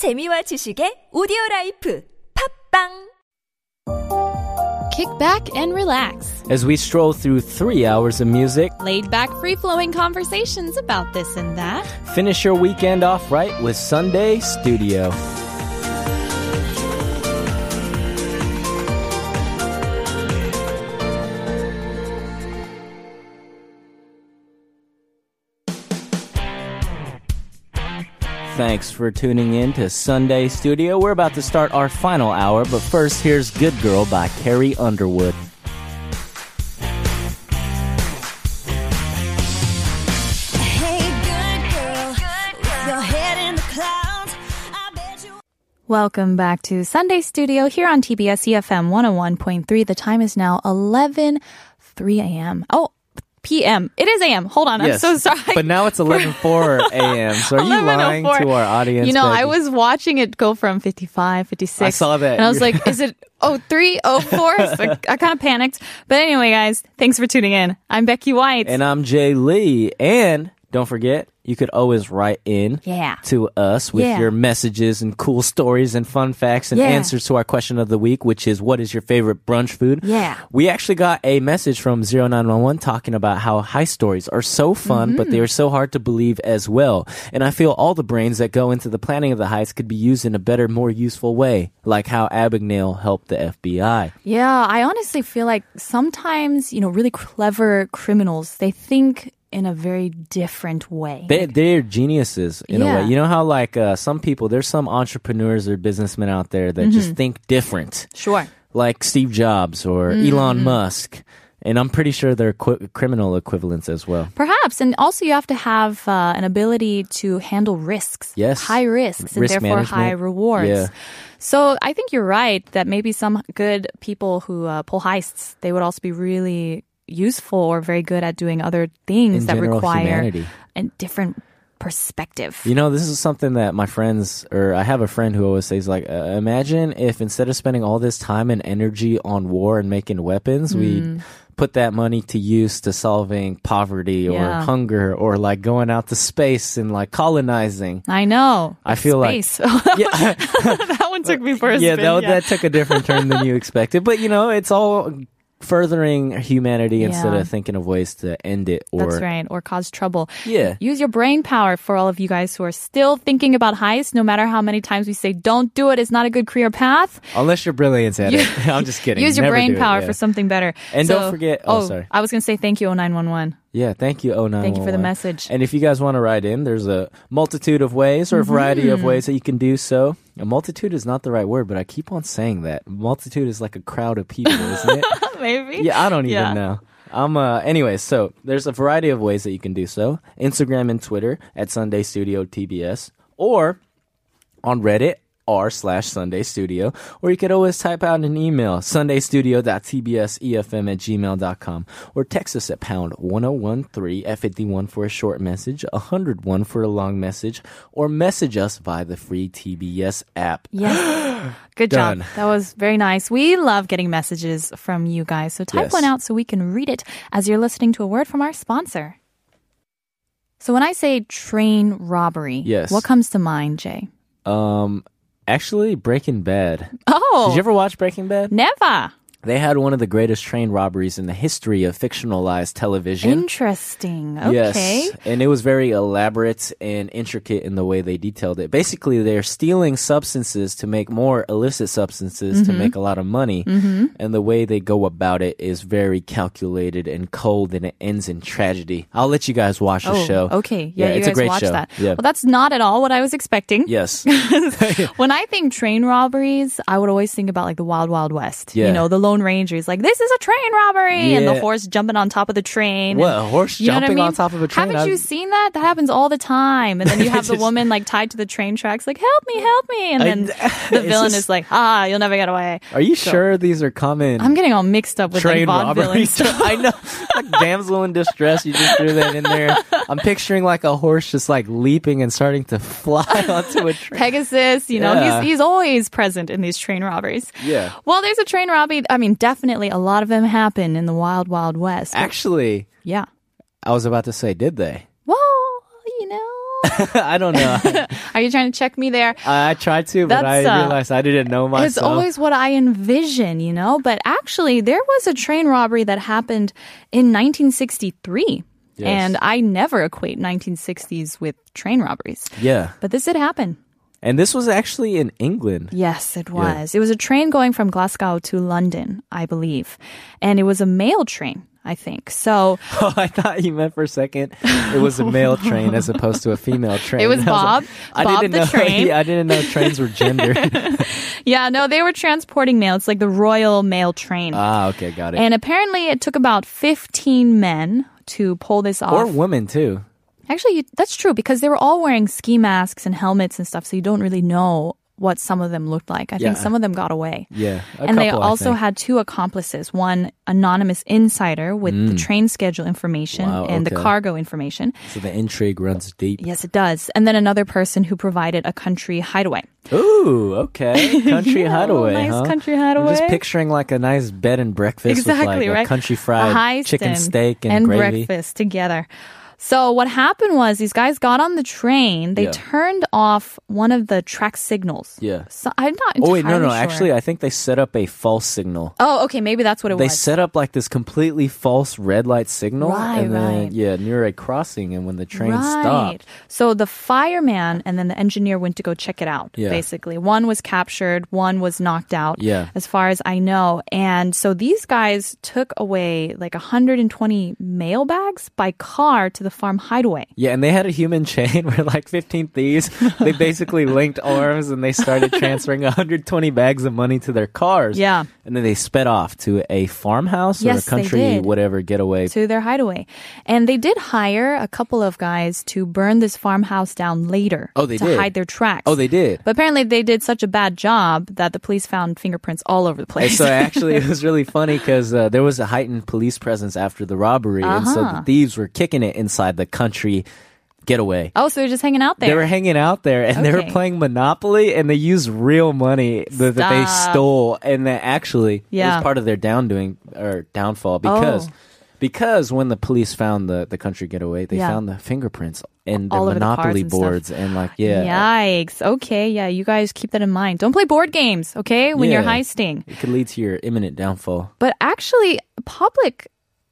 재미와 지식의 오디오 라이프 팟빵 Kick back and relax as we stroll through 3 hours of music, laid back free-flowing conversations about this and that. Finish your weekend off right with Sunday Studio. Thanks for tuning in to Sunday Studio. We're about to start our final hour, but first, here's Good Girl by Carrie Underwood. Welcome back to Sunday Studio here on TBS EFM 101.3. The time is now 11 3 a.m. Oh, p.m. It is a.m. Hold on, Yes, I'm so sorry. But now it's 11:04 a.m. So are you oh lying to our audience? You know, I was watching it go from 55, 56. I saw that. And I was like, is it 03, 04? So I kind of panicked. But anyway, guys, thanks for tuning in. I'm Becky White. And I'm Jay Lee. And don't forget, you could always write in Yeah. to us with Yeah. your messages and cool stories and fun facts and Yeah. answers to our question of the week, which is what is your favorite brunch food? Yeah. We actually got a message from 0911 talking about how high stories are so fun, but Mm-hmm. they are so hard to believe as well. And I feel all the brains that go into the planning of the heists could be used in a better, more useful way, like how Abagnale helped the FBI. Yeah, I honestly feel like sometimes, you know, really clever criminals, they think in a very different way. They, they're geniuses in a way. You know how like uh, some people, there's some entrepreneurs or businessmen out there that Mm-hmm. just think different, sure. like Steve Jobs or Mm-hmm. Elon Musk. And I'm pretty sure they're qu- criminal equivalents as well. Perhaps. And also, you have to have uh, an ability to handle risks. Yes. High risks and Risk therefore high rewards. Yeah. So I think you're right that maybe some good people who uh, pull heists, they would also be really useful or very good at doing other things In that require humanity. a different perspective. You know, this is something that my friends, or I have a friend who always says, like, uh, imagine if instead of spending all this time and energy on war and making weapons, we Hmm. put that money to use to solving poverty or Yeah. hunger or like going out to space and like colonizing. I know. I feel like- Yeah. that one took me for a yeah, spin. that, that took a different turn than you expected. But you know, it's all furthering humanity instead of thinking of ways to end it or That's right. Or cause trouble. Yeah. Use your brain power for all of you guys who are still thinking about heists, no matter how many times we say, don't do it, it's not a good career path. unless you're brilliant at it. I'm just kidding. Use your Never brain do it, power yeah. for something better. And don't forget- oh, oh, sorry. I was going to say thank you, 0911. Yeah, thank you, 0911. Thank you for the message. And if you guys want to write in, there's a multitude of ways or a variety Mm-hmm. of ways that you can do so. A multitude is not the right word, but I keep on saying that. Multitude is like a crowd of people, isn't it? Maybe. Yeah, I don't even Yeah. know. Um. Uh, anyways, so there's a variety of ways that you can do so. Instagram and Twitter at Sunday Studio TBS, or on Reddit r slash Sunday Studio, or you could always type out an email sundaystudio.tbsefm at gmail.com, or text us at pound 1013 F51 for a short message, 101 for a long message, or message us via the free TBS app. Yes. Good Done. job. That was very nice. We love getting messages from you guys. So type Yes. one out so we can read it as you're listening to a word from our sponsor. So when I say train robbery, Yes. what comes to mind, Jay? Um, actually, Breaking Bad. Oh, Did you oh. ever watch Breaking Bad? never. They had one of the greatest train robberies in the history of fictionalized television. Interesting. Okay. Yes, and it was very elaborate and intricate in the way they detailed it. Basically, they're stealing substances to make more illicit substances Mm-hmm. to make a lot of money, and the way they go about it is very calculated and cold, and it ends in tragedy. I'll let you guys watch the Oh, show. okay. Yeah, you it's guys a great watch show. that. Yeah. Well, that's not at all what I was expecting. yes. when I think train robberies, I would always think about like the Wild Wild West. Yeah. You know, the Lone Ranger is like, this is a train robbery, and the horse jumping on top of the train. What, and- a horse you know what I jumping mean? on top of a train? Haven't you I've- seen that? That happens all the time. And then you have the woman like tied to the train tracks, like, help me, help me. And I- then the villain just- is like, ah, you'll never get away. Are you sure these are common? I'm getting all mixed up with train like robberies. vaudevillains. I know, like damsel in distress. You just threw that in there. I'm picturing like a horse just like leaping and starting to fly onto a train. Pegasus, you know, Yeah. he's he's always present in these train robberies. Yeah. Well, there's a train robbery. I mean, definitely a lot of them happen in the wild, wild west. Actually, yeah. I was about to say, did they? Well, you know, I don't know. Are you trying to check me there? I, I tried to, but I That's, uh, realized I didn't know myself. It's always what I envision, you know? But actually, there was a train robbery that happened in 1963. Yes. And I never equate 1960s with train robberies. yeah. But this did happen. And this was actually in England. Yes, it was. It was a train going from Glasgow to London, I believe. And it was a mail train, I think. So Oh, I thought you meant for a second it was a male train as opposed to a female train. It was I Bob. like, I Bob didn't the know, train. Yeah, I didn't know trains were gendered. Yeah, no, they were transporting mail. It's like the Royal Mail Train. ah, okay, got it. and apparently it took about 15 men to pull this off. or women too. Actually, you- that's true because they were all wearing ski masks and helmets and stuff, so you don't really know what some of them looked like. I think some of them got away. Yeah, a and they couple, I also had two accomplices one anonymous insider with the train schedule information Mm. Wow, and the cargo information. So the intrigue runs deep. Yes, it does. And then another person who provided a country hideaway. Ooh, okay. Country Yeah, hideaway. nice huh? country I'm hideaway. just picturing like a nice bed and breakfast exactly with like right. a country fried chicken steak and, and gravy. breakfast together. So what happened was these guys got on the train. They Yeah. turned off one of the track signals. Yeah. So I'm not entirely Oh wait, no, no. sure. Actually, I think they set up a false signal. Oh, okay. Maybe that's what it They was. They set up like this completely false red light signal, Right, and then right. yeah, near a crossing, and when the train right. stopped, So the fireman and then the engineer went to go check it out. Yeah. Basically, one was captured, one was knocked out. Yeah. As far as I know, and so these guys took away like 120 mail bags by car to the farm hideaway. yeah, and they had a human chain where like 15 thieves, they basically linked arms and they started transferring 120 bags of money to their cars. Yeah. and then they sped off to a farmhouse or Yes, a country whatever getaway. to their hideaway. And they did hire a couple of guys to burn this farmhouse down later Oh, they to did? hide their tracks. Oh, they did. But apparently they did such a bad job that the police found fingerprints all over the And place. so actually, it was really funny because uh, there was a heightened police presence after the robbery, and so the Uh-huh. thieves were kicking it inside the country getaway. oh, so they're just hanging out there. They were hanging out there and they were playing Monopoly and they used real money that, that they stole and that actually Yeah. was part of their down doing or downfall because Oh. because when the police found the, the country getaway, they Yeah. found the fingerprints and the All the Monopoly and boards and like yeah. Yikes. Okay, yeah, you guys keep that in mind. Don't play board games, okay, when you're heisting. It could lead to your imminent downfall. But actually, public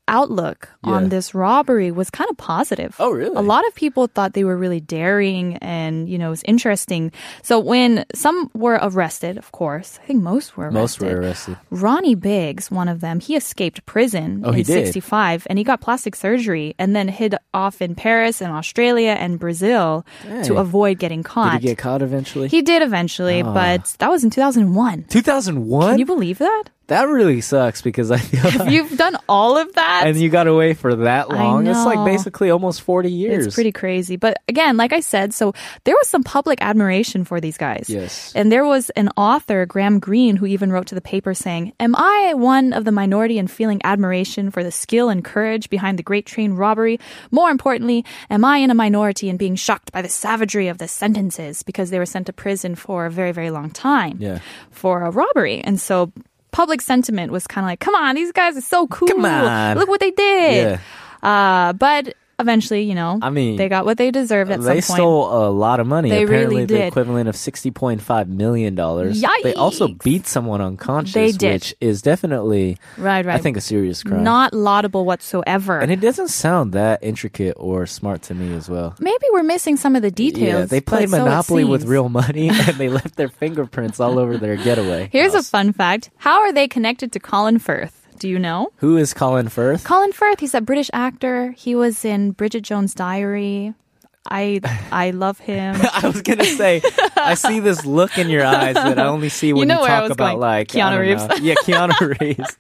outlook on this robbery was kind of positive. Oh, really? A lot of people thought they were really daring and, you know, it was interesting. So when some were arrested, of course, I think most were arrested. Most were arrested. Ronnie Biggs, one of them, he escaped prison Oh, in did? 65 and he got plastic surgery and then hid off in Paris and Australia and Brazil to avoid getting caught. Did he get caught eventually? He did eventually, Oh. but that was in 2001. 2001? Can you believe that? That really sucks because I feel like You've done all of that? and you got away for that long. It's like basically almost 40 years. It's pretty crazy. But again, like I said, so there was some public admiration for these guys. Yes. And there was an author, Graham Greene, who even wrote to the paper saying, Am I one of the minority in feeling admiration for the skill and courage behind the Great Train robbery? More importantly, am I in a minority in being shocked by the savagery of the sentences because they were sent to prison for a very, very long time Yeah. for a robbery? And so public sentiment was kind of like, come on, these guys are so cool. Come on. Look what they did. Yeah. Uh, but eventually, you know, I mean, they got what they deserved at some point. They stole a lot of money. They Apparently, really the did. equivalent of sixty point five million dollars. They also beat someone unconscious, They did. which is definitely, right, right. I think, a serious crime. not laudable whatsoever. and it doesn't sound that intricate or smart to me as well. Maybe we're missing some of the details. yeah, they played so Monopoly with real money, and they left their fingerprints all over their getaway. Here's a fun fact: How are they connected to Colin Firth? Do you know? Who is Colin Firth? Colin Firth, he's a British actor. He was in Bridget Jones' Diary. I I love him. I was gonna say, I see this look in your eyes that I only see when you, know I talk about going. like Keanu Reeves. know. Yeah, Keanu Reeves.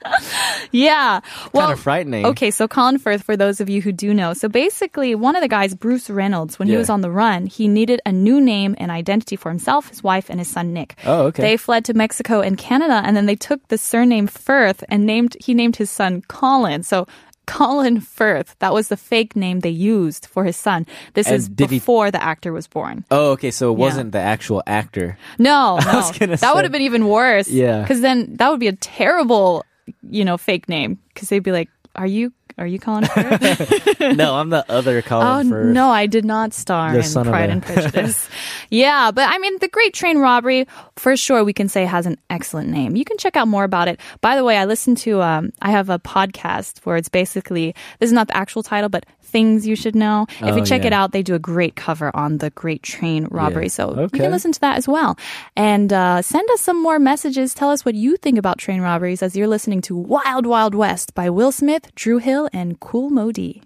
yeah. Well, kind of frightening. Okay, so Colin Firth, for those of you who do know, so basically, one of the guys, Bruce Reynolds, when he was on the run, he needed a new name and identity for himself, his wife, and his son Nick. Oh, okay. They fled to Mexico and Canada, and then they took the surname Firth and named he named his son Colin. So. Colin Firth. That was the fake name they used for his son. This And is did he- before the actor was born. Oh, okay. So it wasn't the actual actor. No, no. that would have been even worse. Yeah. Because then that would be a terrible, you know, fake name. Because they'd be like, "Are you Are you Colin Firth? no, I'm the other oh Firth. no, I did not star The in Pride and Prejudice. yeah, but I mean, the Great Train Robbery for sure we can say has an excellent name. You can check out more about it. By the way, I listened to um, I have a podcast where it's basically this is not the actual title, but things you should know. If you Oh, check it out, they do a great cover on the Great Train Robbery. Yeah. So you can listen to that as well. And uh, send us some more messages. Tell us what you think about train robberies as you're listening to Wild Wild West by Will Smith, Dru Hill, and Kool Moe Dee.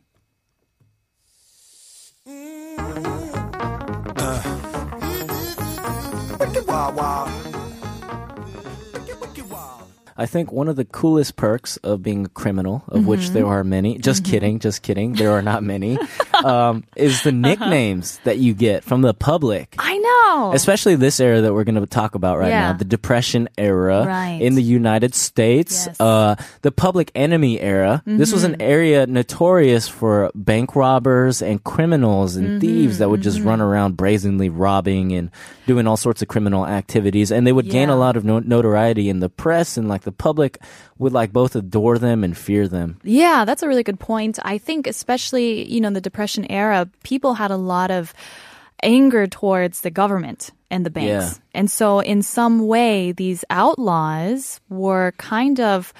I think one of the coolest perks of being a criminal, of which Mm-hmm. there are many, just kidding, just kidding, there are not many, um, is the nicknames that you get from the public. I know. Especially this era that we're going to talk about right Yeah. now, the Depression era Right. in the United States, Yes. Mm-hmm. uh, the public enemy era. This was an area notorious for bank robbers and criminals and thieves that would just Mm-hmm. run around brazenly robbing and doing all sorts of criminal activities. And they would gain a lot of no- notoriety in the press and like the public would like both adore them and fear them. Yeah, that's a really good point. I think, especially, you know, in the Depression era, people had a lot of anger towards the government and the banks. And so, in some way, these outlaws were kind of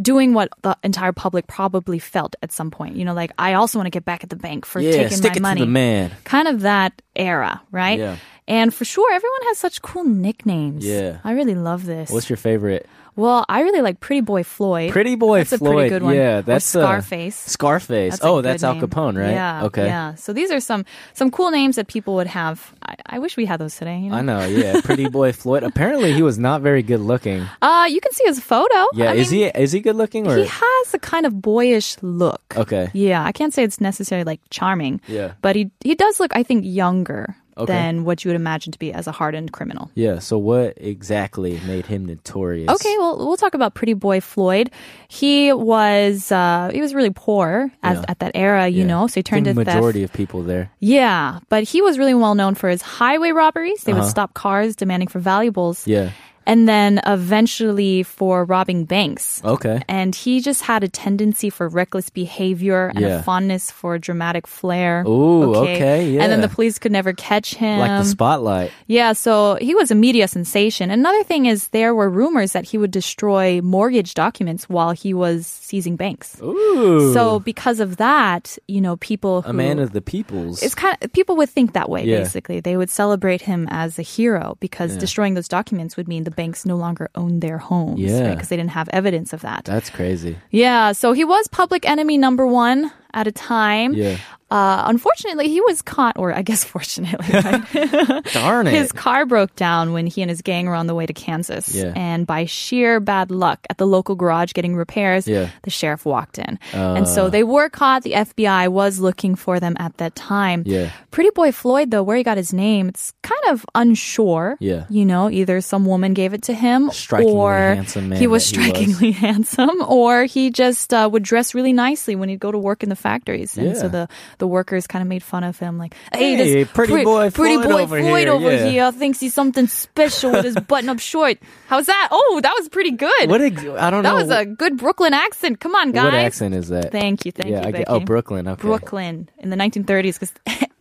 doing what the entire public probably felt at some point. You know, like, I also want to get back at the bank for Yeah, taking stick my it money. to the man. Kind of that era, right? Yeah. And for sure, everyone has such cool nicknames. Yeah. I really love this. What's your favorite? Well, I really like Pretty Boy Floyd. Pretty Boy That's a Floyd. pretty good one. Yeah, that's uh, Scarface. Scarface. That's a oh, that's Al. Capone, right? Yeah. Okay. Yeah. So these are some some cool names that people would have. I, I wish we had those today. You know? I know, yeah. Pretty boy Floyd. Apparently, he was not very good looking. Uh, you can see his photo. Yeah, I is mean, he is he good looking or? He has a kind of boyish look. Okay. Yeah, I can't say it's necessarily like charming. Yeah. But he he does look, I think, younger Okay. than what you would imagine to be as a hardened criminal. Yeah. So what exactly made him notorious? Okay, well, we'll talk about Pretty Boy Floyd. He was uh, he was really poor as, Yeah. at that era, you Yeah. know. So he turned the to theft. majority of people there. Yeah, but he was really well known for his highway robberies. They would Uh-huh. stop cars demanding for valuables. Yeah. And then eventually for robbing banks. Okay. And he just had a tendency for reckless behavior and Yeah. a fondness for dramatic flair. Ooh, okay, Yeah. And then the police could never catch him. Like the spotlight. Yeah, so he was a media sensation. Another thing is there were rumors that he would destroy mortgage documents while he was seizing banks. Ooh. So because of that, you know, people a man of the peoples. it's kind of people would think that way Yeah. basically. They would celebrate him as a hero because destroying those documents would mean the banks no longer owned their homes Yeah. because they didn't have evidence of that. That's crazy. Yeah, so he was public enemy number 1 at a time. Yeah. Uh, unfortunately, he was caught, or I guess fortunately, right? Darn it. his car broke down when he and his gang were on the way to Kansas. Yeah. And by sheer bad luck at the local garage getting repairs, Yeah. the sheriff walked in. and so they were caught. The FBI was looking for them at that time. Yeah. Pretty Boy Floyd, though, where he got his name, it's kind of unsure. Yeah. You know, either some woman gave it to him Strikingly or he was that he was. strikingly handsome or he just uh, would dress really nicely when he'd go to work in the factories. And so the, the workers kind of made fun of him like, hey, Hey, this pretty pre- boy pretty Floyd boy over Floyd here, over yeah. here thinks he's something special with his button up short. How's that? Oh, that was pretty good. What ex- I don't that know. That was a good Brooklyn accent. Come on, guys. What accent is that? Thank you, thank yeah, you, I get, oh, Brooklyn. Okay. Brooklyn in the 1930s because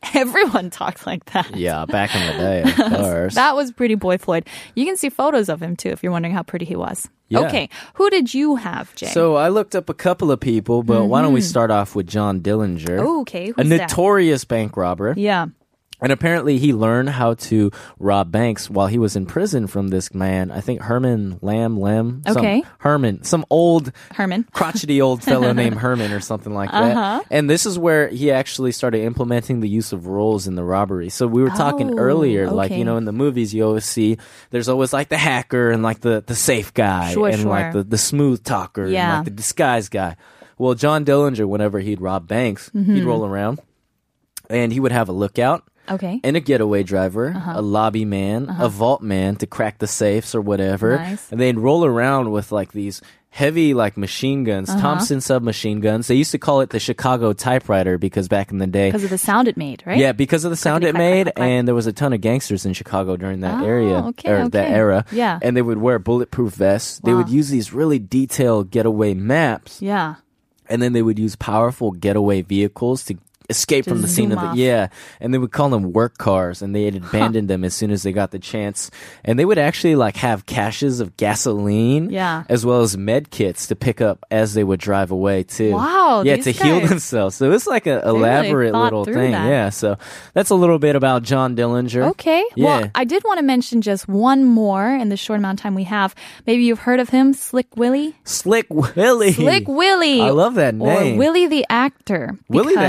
everyone talked like that. Yeah, back in the day, of course. That was Pretty Boy Floyd. You can see photos of him too if you're wondering how pretty he was. Yeah. Okay, who did you have, Jay? so I looked up a couple of people, but why don't we start off with John Dillinger? Mm-hmm. okay, a who's that? notorious bank robber. yeah. And apparently he learned how to rob banks while he was in prison from this man. I think Herman Lamm Lem. some- Okay. Herman, some old Herman. crotchety old fellow named Herman or something like that. Uh-huh. And this is where he actually started implementing the use of roles in the robbery. So we were talking Oh, earlier, like, you know, in the movies you always see there's always like the hacker and like the, the safe guy Sure, and like the, the smooth talker and like the disguise guy. Well, John Dillinger, whenever he'd rob banks, Mm-hmm. he'd roll around and he would have a lookout Okay. and a getaway driver, Uh-huh. a lobby man, a vault man to crack the safes or whatever. Nice. And they'd roll around with like these heavy like machine guns, Uh-huh. Thompson submachine guns. They used to call it the Chicago typewriter because back in the day. Because of the sound it made, right? Yeah, because of the sound it made, and there was a ton of gangsters in Chicago during that Oh, area okay, or that era. Yeah. and they would wear bulletproof vests. Wow. They would use these really detailed getaway maps Yeah. and then they would use powerful getaway vehicles to escape To from the scene of the off. yeah and they would call them work cars and they'd abandon them as soon as they got the chance and they would actually like have caches of gasoline Yeah. as well as med kits to pick up as they would drive away too Wow, yeah to heal themselves so it's like an elaborate thought little thing that. yeah so that's a little bit about john dillinger Okay. Well, Yeah. I did want to mention just one more in the short amount of time we have. Maybe you've heard of him, Slick Willie. slick willie Slick Willie. I love that name. Or Willie the actor. Willie the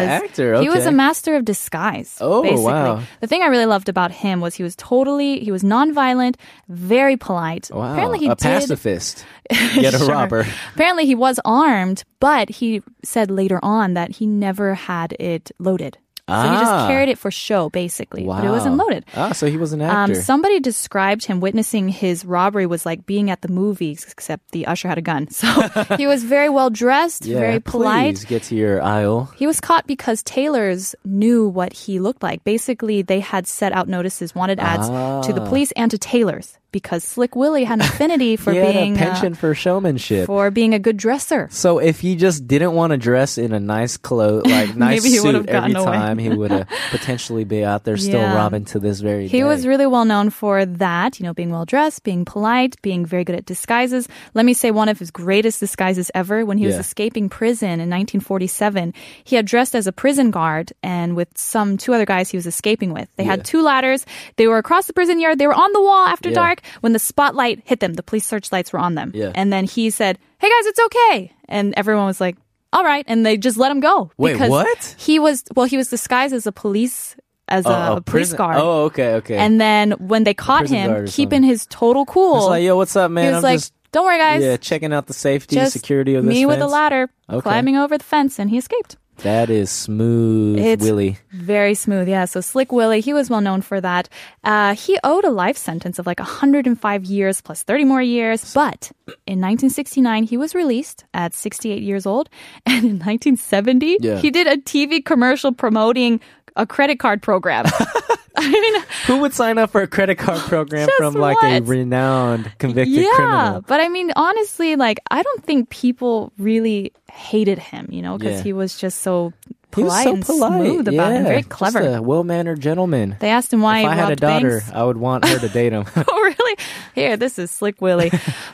because actor, He was a master of disguise. Oh, basically. wow. The thing I really loved about him was he was totally, he was nonviolent, very polite. wow Apparently he a did. pacifist yet a Sure. robber Apparently he was armed, but he said later on that he never had it loaded. So he just Ah. carried it for show, basically. wow But it wasn't loaded. ah so he was an Um, actor somebody described him witnessing his robbery was like being at the movies, except the usher had a gun. So he was very well dressed, yeah, very polite. please get to your aisle He was caught because tailors knew what he looked like. Basically, they had set out notices, wanted ads to the Ah. police and to tailors because Slick Willie had an affinity for being a penchant uh, for showmanship for being a good dresser. So if he just didn't want to dress in a nice clothes, like nice he suit have every gotten away. time, he would uh, potentially be out there still Yeah. robbing to this very day. He was really well known for that, you know, being well dressed, being polite, being very good at disguises. Let me say one of his greatest disguises ever when he was Yeah. escaping prison in 1947. He had dressed as a prison guard and with some two other guys he was escaping with. They had Yeah. two ladders. They were across the prison yard. They were on the wall after Yeah. dark when the spotlight hit them. The police searchlights were on them. Yeah. And then he said, "Hey guys, it's okay." And everyone was like, "All right." And they just let him go Wait, because what? he was well, he was disguised as a police as a, police guard. Oh, okay, okay. And then when they caught him, keeping his total cool, it's like, yo, what's up, man? he was I'm like, "Don't worry, guys. yeah, checking out the safety, just security of this me with a ladder, Okay. climbing over the fence, and he escaped." That is smooth, It's Willie. very smooth, yeah. So Slick Willie, he was well known for that. Uh, he owed a life sentence of like 105 years plus 30 more years, but in 1969 he was released at 68 years old, and in 1970 Yeah. he did a TV commercial promoting a credit card program. I mean, Who would sign up for a credit card program from like a renowned convicted yeah, criminal? but I mean, honestly, like I don't think people really hated him, you know, because Yeah. he was just so He was polite so and polite, smooth about and very clever. just a well-mannered gentleman. they asked him why if he I had a daughter, banks. I would want her to date him. oh, really? Here, this is Slick Willie.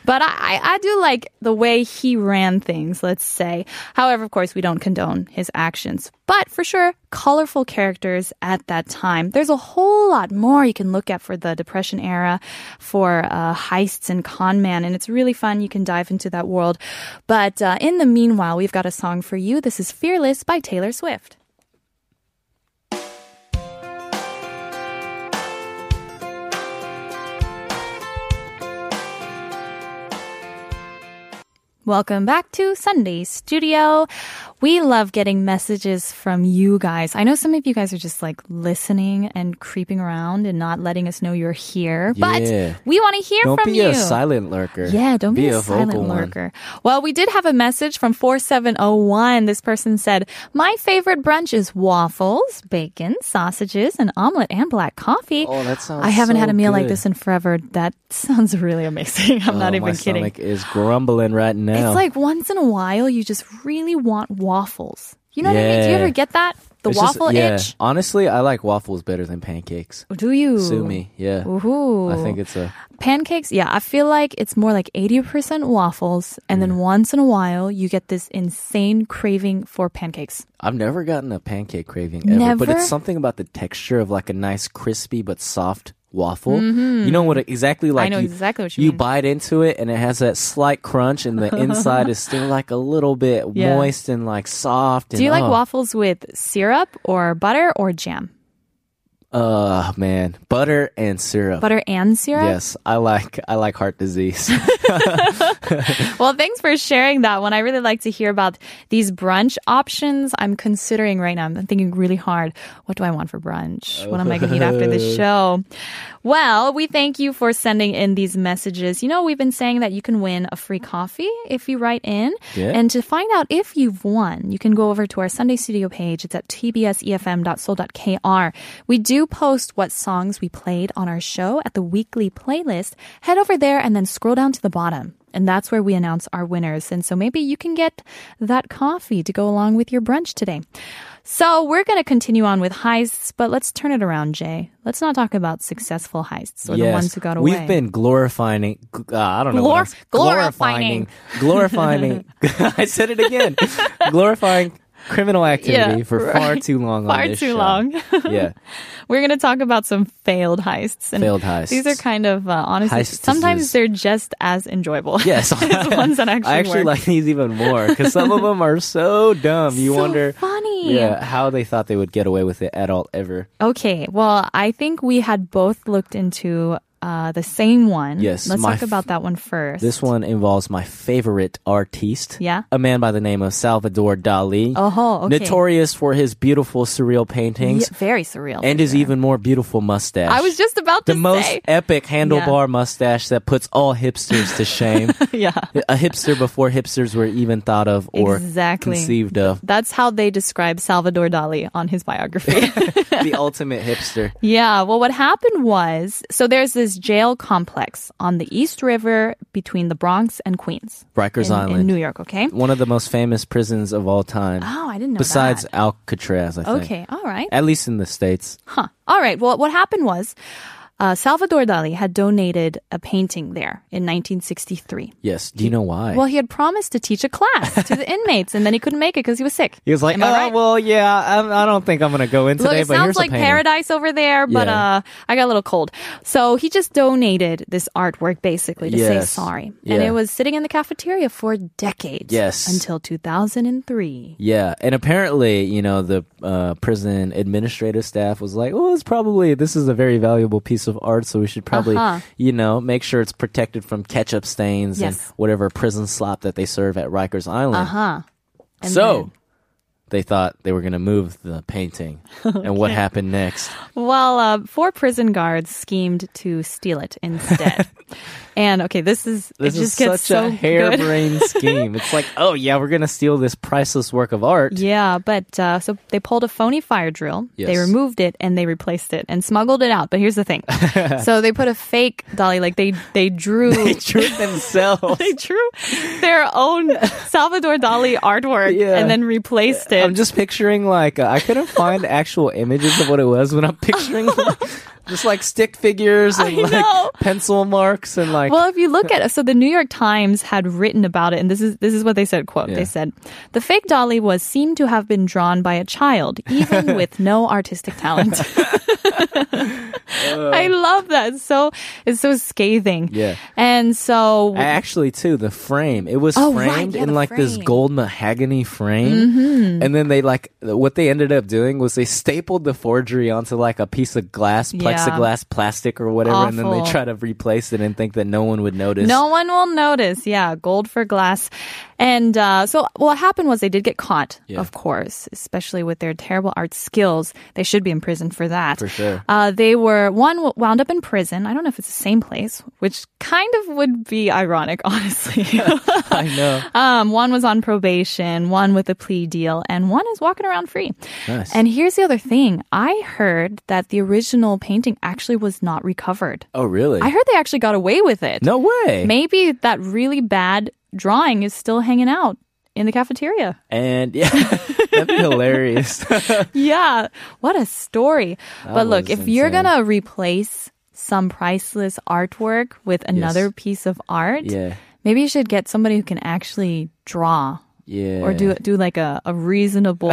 but I, I do like the way he ran things, let's say. However, of course, we don't condone his actions. But for sure, colorful characters at that time. There's a whole lot more you can look at for the Depression era, for uh, heists and con man, and it's really fun. You can dive into that world. But uh, in the meanwhile, we've got a song for you. This is Fearless by Taylor Swift. Welcome back to Sunday Studio. We love getting messages from you guys. I know some of you guys are just like listening and creeping around and not letting us know you're here, Yeah. but we want to hear Don't from you. Don't be a silent lurker. Yeah, don't be, a, silent vocal one. lurker. Well, we did have a message from 4701. This person said, My favorite brunch is waffles, bacon, sausages, an omelet, and black coffee. Oh, that sounds I haven't had a meal like this in forever. That sounds really amazing. I'm oh, not Oh, even my kidding. stomach is grumbling right now. It's like once in a while, you just really want waffles. You know what I mean? Do you ever get that? The It's just- waffle yeah. itch? Honestly, I like waffles better than pancakes. Oh, do you? Sue me. Yeah. Ooh. I think it's a Pancakes, yeah, I feel like it's more like 80% waffles, and then once in a while, you get this insane craving for pancakes. I've never gotten a pancake craving ever, but Never? it's something about the texture of like a nice crispy but soft waffle. You know what exactly like Mm-hmm. I know you, exactly what you you mean. bite into it and it has that slight crunch and the inside is still like a little bit Yeah. moist and like soft. Do you like oh, waffles with syrup or butter or jam? Uh man, butter and syrup. Butter and syrup? Yes, I like I like heart disease. Well, thanks for sharing that one. I really like to hear about these brunch options. I'm considering right now. I'm thinking really hard. What do I want for brunch? What am I going to eat after this show? Well, we thank you for sending in these messages. You know, we've been saying that you can win a free coffee if you write in. Yeah. And to find out if you've won, you can go over to our Sunday Studio page. It's at tbsefm.soul.kr. We do post what songs we played on our show at the weekly playlist. Head over there and then scroll down to the bottom. and that's where we announce our winners. And so maybe you can get that coffee to go along with your brunch today. So we're going to continue on with heists, but let's turn it around, Jay. Let's not talk about successful heists or the ones who got away. We've been glorifying. Uh, I don't know. Glor- else- glorifying. Glorifying. I said it again. glorifying criminal activity Yeah, for right. far too long. Far on this too show. long. yeah, We're going to talk about some failed heists. And Failed heists. These are kind of, uh, honestly, Heists sometimes they're just as enjoyable. yes. as the ones that actually I actually work. like these even more because some of them are so dumb. You So wonder. funny. Yeah, how they thought they would get away with it at all ever. Okay, well, I think we had both looked into uh, the same one. Yes, Let's talk about that one first. This one involves my favorite artiste. Yeah? A man by the name of Salvador Dali. Oh, okay. Notorious for his beautiful surreal paintings Yeah, very surreal. and his sure. even more beautiful mustache. I was just about to the most say. epic handlebar mustache that puts all hipsters to shame. yeah. A hipster before hipsters were even thought of or Exactly. conceived of. That's how they describe Salvador Dali on his biography. the ultimate hipster. yeah, well, what happened was so there's this jail complex on the East River between the Bronx and Queens. Rikers in, Island. In New York, okay? One of the most famous prisons of all time. Oh, I didn't know Besides that. Alcatraz, I think. Okay, all right. At least in the States. Huh. All right. Well, what happened was uh, Salvador Dali had donated a painting there in 1963. Yes. Do you know why? Well, he had promised to teach a class to the inmates, and then he couldn't make it because he was sick. he was like, Am oh, right? well, yeah, I, I don't think I'm going to go in Look, today, it but sounds like paradise over there, but Yeah. uh, I got a little cold. So he just donated this artwork basically to say Yes. sorry. And it was sitting in the cafeteria for decades. Yes. Until 2003. Yeah, and apparently, you know, the uh, prison administrative staff was like, "Oh, it's probably this is a very valuable piece of art, so we should probably, Uh-huh. you know, make sure it's protected from ketchup stains and whatever prison slop that they serve at Rikers Island." Uh huh. so they thought they were going to move the painting, and what happened next? Well, uh, four prison guards schemed to steal it instead. and okay, this is This it is such so a harebrained scheme. It's like, oh yeah, we're going to steal this priceless work of art. Yeah, but uh, so they pulled a phony fire drill. They removed it and they replaced it and smuggled it out. But here's the thing: so they put a fake Dali, like they they drew. They drew themselves. they drew their own Salvador Dali artwork Yeah. and then replaced it. I'm just picturing like uh, I couldn't find actual images of what it was when I'm picturing just like stick figures and I like know. pencil marks and like Well, if you look at it, so the New York Times had written about it, and this is this is what they said. "Quote: Yeah. They said the fake Dali was seemed to have been drawn by a child, even with no artistic talent." I love that. It's so it's so scathing. Yeah. and so actually too the frame it was Oh, right, framed yeah, in like this frame. Mm-hmm. gold mahogany frame and then they like what they ended up doing was they stapled the forgery onto like a piece of glass. Plexiglass plastic or whatever and then they try to replace it and think that no one would notice No one will notice. Yeah, gold for glass. And uh, so what happened was they did get caught, Yeah. of course, especially with their terrible art skills. They should be in prison for that. For sure. Uh, they were, one wound up in prison. I don't know if it's the same place, which kind of would be ironic, honestly. i know um, one was on probation, one with a plea deal, and one is walking around free. Nice. And here's the other thing I heard that the original painting actually was not recovered. oh really I heard they actually got away with it. no way Maybe that really bad drawing is still hanging out in the cafeteria. and yeah that'd be hilarious Yeah, what a story. but look, if you're going to replace some priceless artwork with another piece of art, yeah maybe you should get somebody who can actually draw yeah or do do like a, a reasonable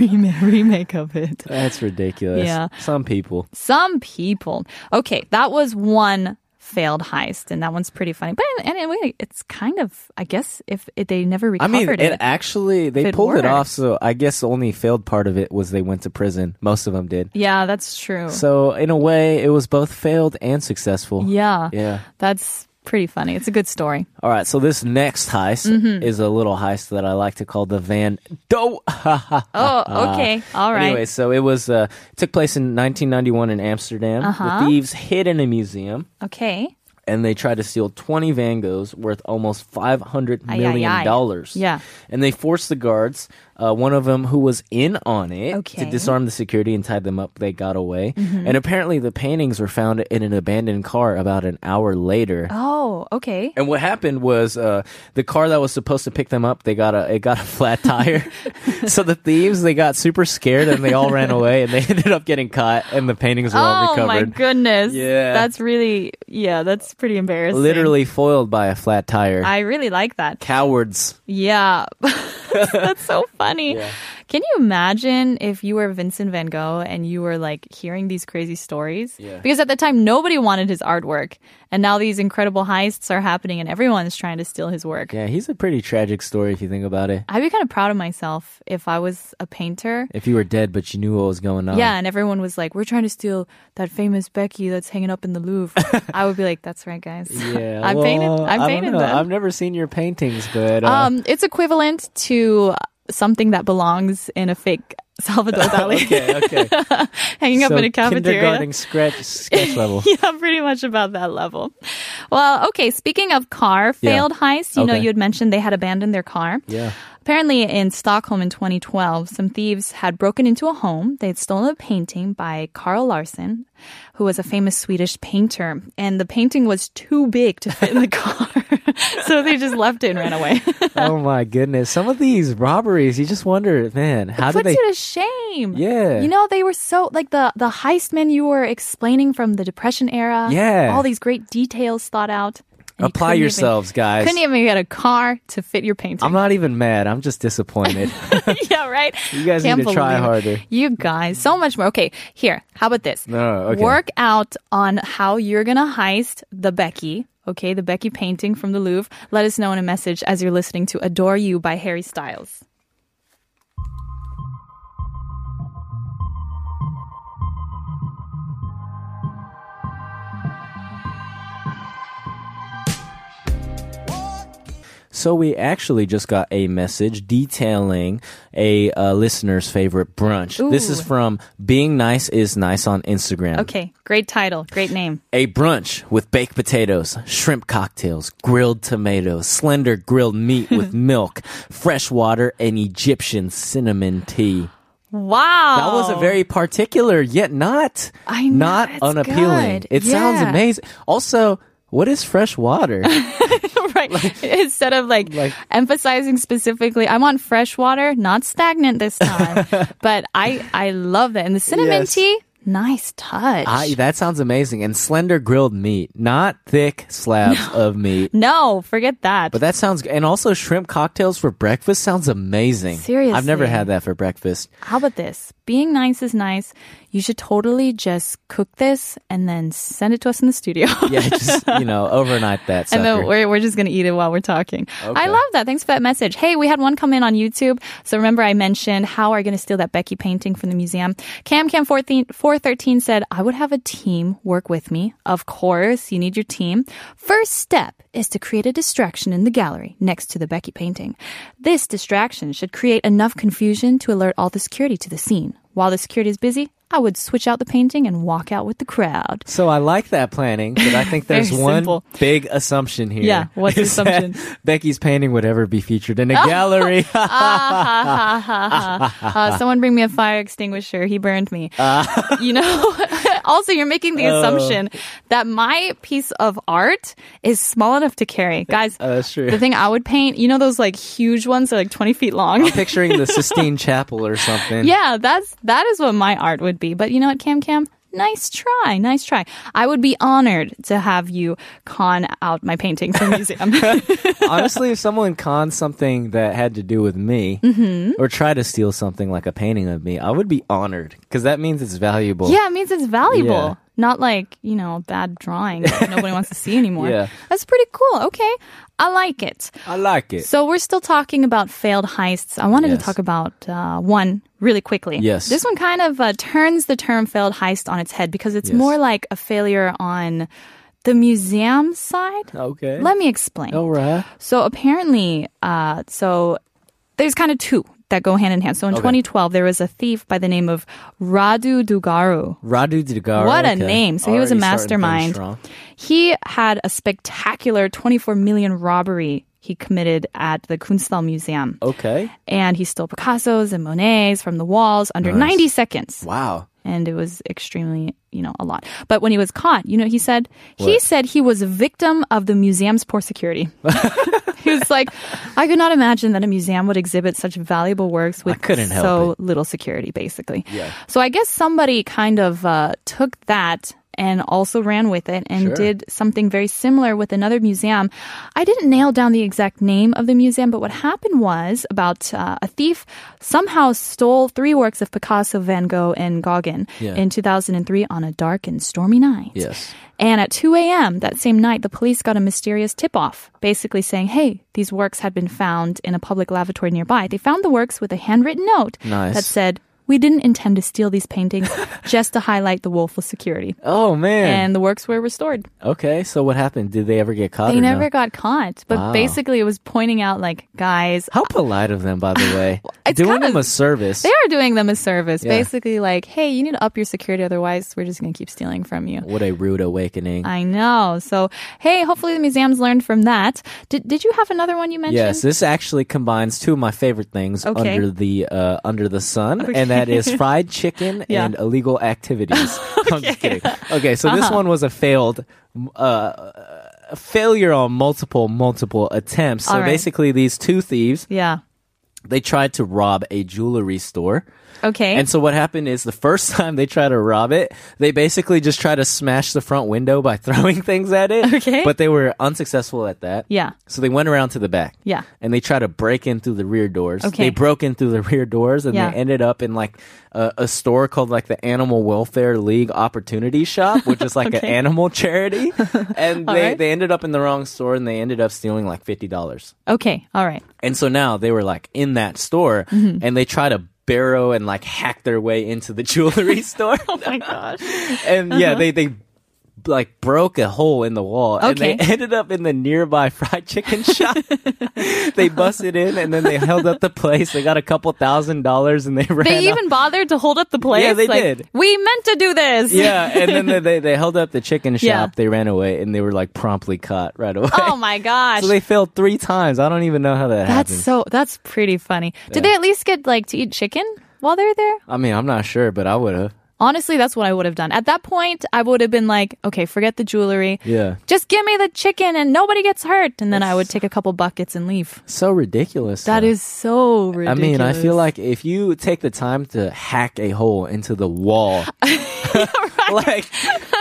remake, remake of it. That's ridiculous. Yeah. Some people. Some people. Okay, that was one failed heist, and that one's pretty funny. But anyway, it's kind of, I guess, if, if they never recovered. I mean, it it. actually they pulled it off. So I guess the only failed part of it was they went to prison. Most of them did. yeah, that's true. So in a way, it was both failed and successful. yeah, Yeah. that's pretty funny. It's a good story. All right. So this next heist Mm-hmm. is a little heist that I like to call the Van Do. Oh, okay. All right. Anyway, so it was uh, it took place in 1991 in Amsterdam. Uh-huh. The thieves hid in a museum. Okay. and they tried to steal 20 Van Goghs worth almost 500 Ay, million dollars. Yeah. And they forced the guards, uh, one of them who was in on it, to Okay. Mm-hmm. disarm the security and tie them up. They got away. And apparently the paintings were found in an abandoned car about an hour later. Oh, Okay. And what happened was uh, the car that was supposed to pick them up, they got a it got a flat tire. so the thieves they got super scared and they all ran away and they ended up getting caught and the paintings were all recovered. Oh my goodness. Yeah. That's really yeah, that's pretty embarrassing. Literally foiled by a flat tire. I really like that. Cowards. Yeah. That's so funny. Yeah. Can you imagine if you were Vincent van Gogh and you were like hearing these crazy stories? Yeah. Because at the time, nobody wanted his artwork. And now these incredible heists are happening and everyone's trying to steal his work. Yeah, he's a pretty tragic story if you think about it. I'd be kind of proud of myself if I was a painter. If you were dead but you knew what was going on. Yeah, and everyone was like, we're trying to steal that famous Becky that's hanging up in the Louvre. I would be like, that's right, guys. Yeah, I painted, well, I don't painted know. them. I've never seen your paintings, but uh, Um, it's equivalent to something that belongs in a fake Salvador Dali, okay, okay. hanging up in a cafeteria. kindergarten sketch sketch level. yeah, pretty much about that level. Well, okay. Speaking of car Yeah. failed heist, you know, you had mentioned they had abandoned their car. Yeah. Apparently, in Stockholm in 2012, some thieves had broken into a home. They had stolen a painting by Carl Larsson, who was a famous Swedish painter, and the painting was too big to fit in the car. so they just left it and ran away. oh my goodness. Some of these robberies, you just wonder, man, how Puts did they you to shame. Yeah. You know, they were so like the the heist men you were explaining from the Depression era. Yeah. All these great details thought out. You apply couldn't even- yourselves, guys? Couldn't even get a car to fit your painting. I'm not even mad. I'm just disappointed. yeah, right. You guys Can't need to try it. harder. You guys, so much more. Okay, here. How about this? No, okay. Work out on how you're gonna heist the Becky. Okay, the Becky painting from the Louvre. Let us know in a message as you're listening to "Adore You" by Harry Styles. So we actually just got a message detailing a uh, listener's favorite brunch. This is from Being Nice is Nice on Instagram. Okay, great title, great name. A brunch with baked potatoes, shrimp cocktails, grilled tomatoes, slender grilled meat with milk, fresh water, and Egyptian cinnamon tea. Wow, That was a very particular, yet not know, not unappealing. good. It sounds amazing. Also, what is fresh water? right. Instead of like, like- emphasizing specifically, I want fresh water, not stagnant this time. but I I love that, and the cinnamon Yes. tea, nice touch. I, that sounds amazing. And slender grilled meat, not thick slabs of meat. no, forget that. But that sounds and also shrimp cocktails for breakfast sounds amazing. Seriously, I've never had that for breakfast. How about this? Being nice is nice. You should totally just cook this and then send it to us in the studio. Yeah, just you know, overnight that sucker. And then we're, we're just going to eat it while we're talking. I love that. Thanks for that message. Hey, we had one come in on YouTube. So remember I mentioned how are you going to steal that Becky painting from the museum? cam CamCam413 said, I would have a team work with me. Of course, you need your team. First step is to create a distraction in the gallery next to the Becky painting. This distraction should create enough confusion to alert all the security to the scene. While the security is busy, I would switch out the painting and walk out with the crowd. so I like that planning, but I think there's one simple. big assumption here. Yeah, what's the assumption? Becky's painting would ever be featured in a gallery. Uh, someone bring me a fire extinguisher. He burned me. Uh. you know, also, you're making Oh. the assumption that my piece of art is small enough to carry. Guys, Oh, that's true. the thing I would paint, you know, those like huge ones, they're like 20 feet long. I'm picturing the Sistine Chapel or something. yeah, that's, that is what my art would be. But you know what, Cam Cam? Nice try, nice try. I would be honored to have you con out my painting from the museum. Honestly, if someone conned something that had to do with me Mm-hmm. or try to steal something like a painting of me, I would be honored because that means it's valuable. Yeah, it means it's valuable. Yeah. Not like, you know, a bad drawing that nobody wants to see anymore. Yeah. That's pretty cool. Okay. I like it. I like it. So we're still talking about failed heists. I wanted Yes. to talk about uh, one really quickly. Yes. This one kind of uh, turns the term failed heist on its head because it's Yes. more like a failure on the museum side. okay. Let me explain. All right. So apparently, uh, so there's kind of two that go hand in hand. So in Okay. 2012, there was a thief by the name of Radu Dogaru. Radu Dugar. What a okay. name. So he was a Already mastermind. He had a spectacular 24 million robbery he committed at the Kunsthal Museum. Okay. And he stole Picasso's and Monet's from the walls under Nice. 90 seconds. Wow. And it was extremely, you know, a lot. But when he was caught, you know, he said he said he was a victim of the museum's poor security. he was like, I could not imagine that a museum would exhibit such valuable works with so little security, basically. Yeah. So I guess somebody kind of uh, took that and also ran with it and Sure. did something very similar with another museum. I didn't nail down the exact name of the museum, but what happened was about uh, a thief somehow stole three works of Picasso, Van Gogh, and Gauguin Yeah. in 2003 on a dark and stormy night. Yes. And at 2 a.m. that same night, the police got a mysterious tip off, basically saying, hey, these works had been found in a public lavatory nearby. They found the works with a handwritten note Nice. that said, we didn't intend to steal these paintings just to highlight the woeful security. Oh man. And the works were restored. okay, so what happened? Did they ever get caught? They never no? got caught. But Wow. basically, it was pointing out, like, guys, How polite of them, by the way. Doing kinda- them a service. they are doing them a service. Yeah. Basically, like, hey, you need to up your security, otherwise, we're just going to keep stealing from you. What a rude awakening. I know. So, hey, hopefully the museums learned from that. Did, did you have another one you mentioned? Yes, this actually combines two of my favorite things Okay. under the uh, under the sun, and that is fried chicken Yeah. and illegal activities. I'm just kidding. Okay, so this Uh-huh. one was a failed. Uh, failure on multiple multiple attempts. So right. basically, these two thieves Yeah. They tried to rob a jewelry store. Okay. And so what happened is the first time they try to rob it, they basically just try to smash the front window by throwing things at it. Okay. But they were unsuccessful at that. yeah. So they went around to the back. Yeah. And they tried to break in through the rear doors. Okay. They broke in through the rear doors and Yeah. they ended up in like a, a store called like the Animal Welfare League Opportunity Shop, which is like an animal charity. and they, right. they ended up in the wrong store and they ended up stealing like $50. Okay. All right. And so now they were like in that store Mm-hmm. and they try to barrow and like hack their way into the jewelry store. Oh my gosh. and yeah, they they like broke a hole in the wall and they ended up in the nearby fried chicken shop. they busted in and then they held up the place. They got a couple thousand dollars and they ran They even bothered to hold up the place. Yeah, they Like, did. We meant to do this. yeah, and then they, they, they held up the chicken shop. Yeah. They ran away and they were like promptly caught right away. Oh my gosh. so they failed three times. I don't even know how that that's happened. That's so. That's pretty funny. Did Yeah. they at least get like to eat chicken while they're there? I mean, I'm not sure, but I would have. Honestly, that's what I would have done. At that point, I would have been like, okay, forget the jewelry. Yeah. Just give me the chicken and nobody gets hurt. And then I would take a couple buckets and leave. So ridiculous. That though. is so ridiculous. I mean, I feel like if you take the time to hack a hole into the wall, like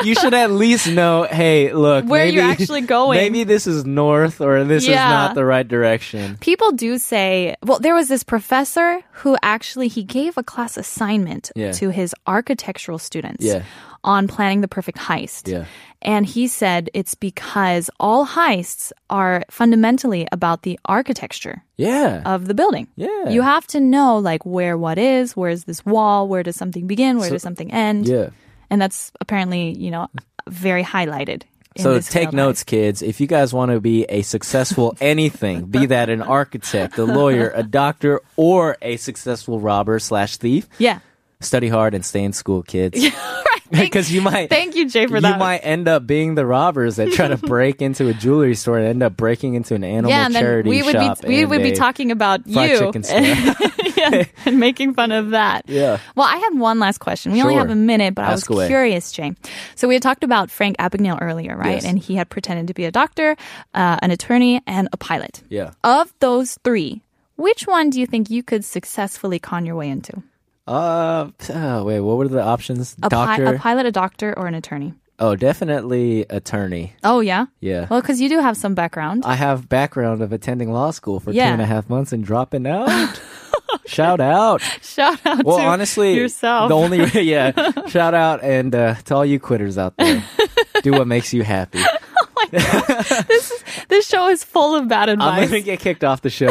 you should at least know, hey, look, Where maybe, you're actually going. Maybe this is north or this is not the right direction. people do say well there was this professor who actually he gave a class assignment Yeah. to his architectural students Yeah. on planning the perfect heist Yeah. and he said it's because all heists are fundamentally about the architecture Yeah. of the building Yeah. you have to know like where what is where is this wall where does something begin where So- does something end yeah. And that's apparently you know very highlighted So take notes, heist. kids. If you guys want to be a successful anything, be that an architect, a lawyer, a doctor, or a successful robber slash thief, yeah study hard and stay in school, kids. Because you might thank you jay for that. you might end up being the robbers that try to break into a jewelry store and end up breaking into an animal yeah, and then we would shop. be we would be talking about you. Yeah, and making fun of that. Yeah. Well, I had one last question. We only have a minute, but I was away. curious, Jay. So we had talked about Frank Abagnale earlier, right? Yes. And he had pretended to be a doctor, uh, an attorney, and a pilot. Yeah. Of those three, which one do you think you could successfully con your way into? Uh, oh, wait, what were the options? A, pi- Doctor. a pilot, a doctor, or an attorney? Oh, definitely attorney. Oh, yeah. Yeah. Well, because you do have some background. I have background of attending law school for Yeah. two and a half months and dropping out. Shout out. Shout out Well, to honestly, yourself. the only yeah, shout out and uh, to all you quitters out there. Do what makes you happy. this this show is full of bad advice. I'm advice. gonna get kicked off the show.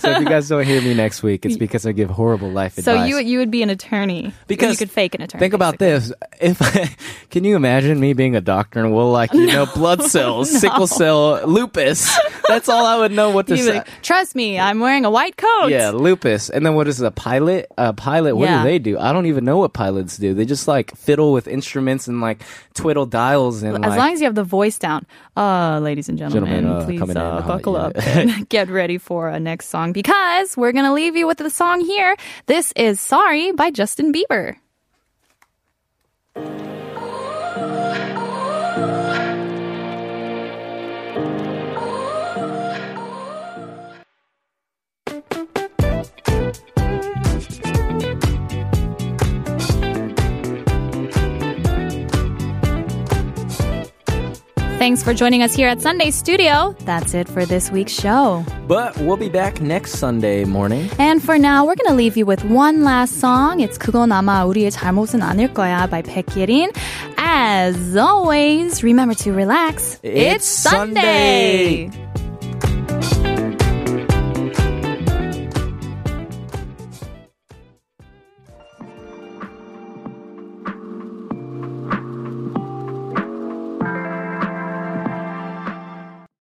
So if you guys don't hear me next week, it's because I give horrible life so advice. you you would be an attorney Because you could fake an attorney. Think about basically. this. If I, can you imagine me being a doctor and will like you know, blood cells, sickle cell, lupus. That's all I would know what to say. like, Trust me, I'm wearing a white coat. Yeah, lupus. And then what is a pilot? A pilot. What Yeah. do they do? I don't even know what pilots do. They just like fiddle with instruments and like twiddle dials and As like. long as you have the voice down, uh, ladies and gentlemen, Gentlemen, uh, please uh, uh, buckle yeah. up and get ready for a next song because we're gonna leave you with the song here. This is "Sorry" by Justin Bieber. Thanks for joining us here at Sunday Studio. That's it for this week's show. But we'll be back next Sunday morning. And for now, we're gonna leave you with one last song. It's 그건 아마 우리의 잘못은 아닐 거야 by 백예린. As always, remember to relax. It's Sunday.